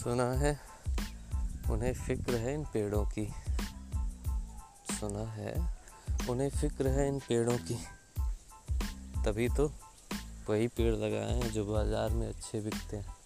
सुना है, उन्हें फ़िक्र है इन पेड़ों की। सुना है, उन्हें फ़िक्र है इन पेड़ों की। तभी तो वही पेड़ लगाए हैं जो बाज़ार में अच्छे बिकते हैं।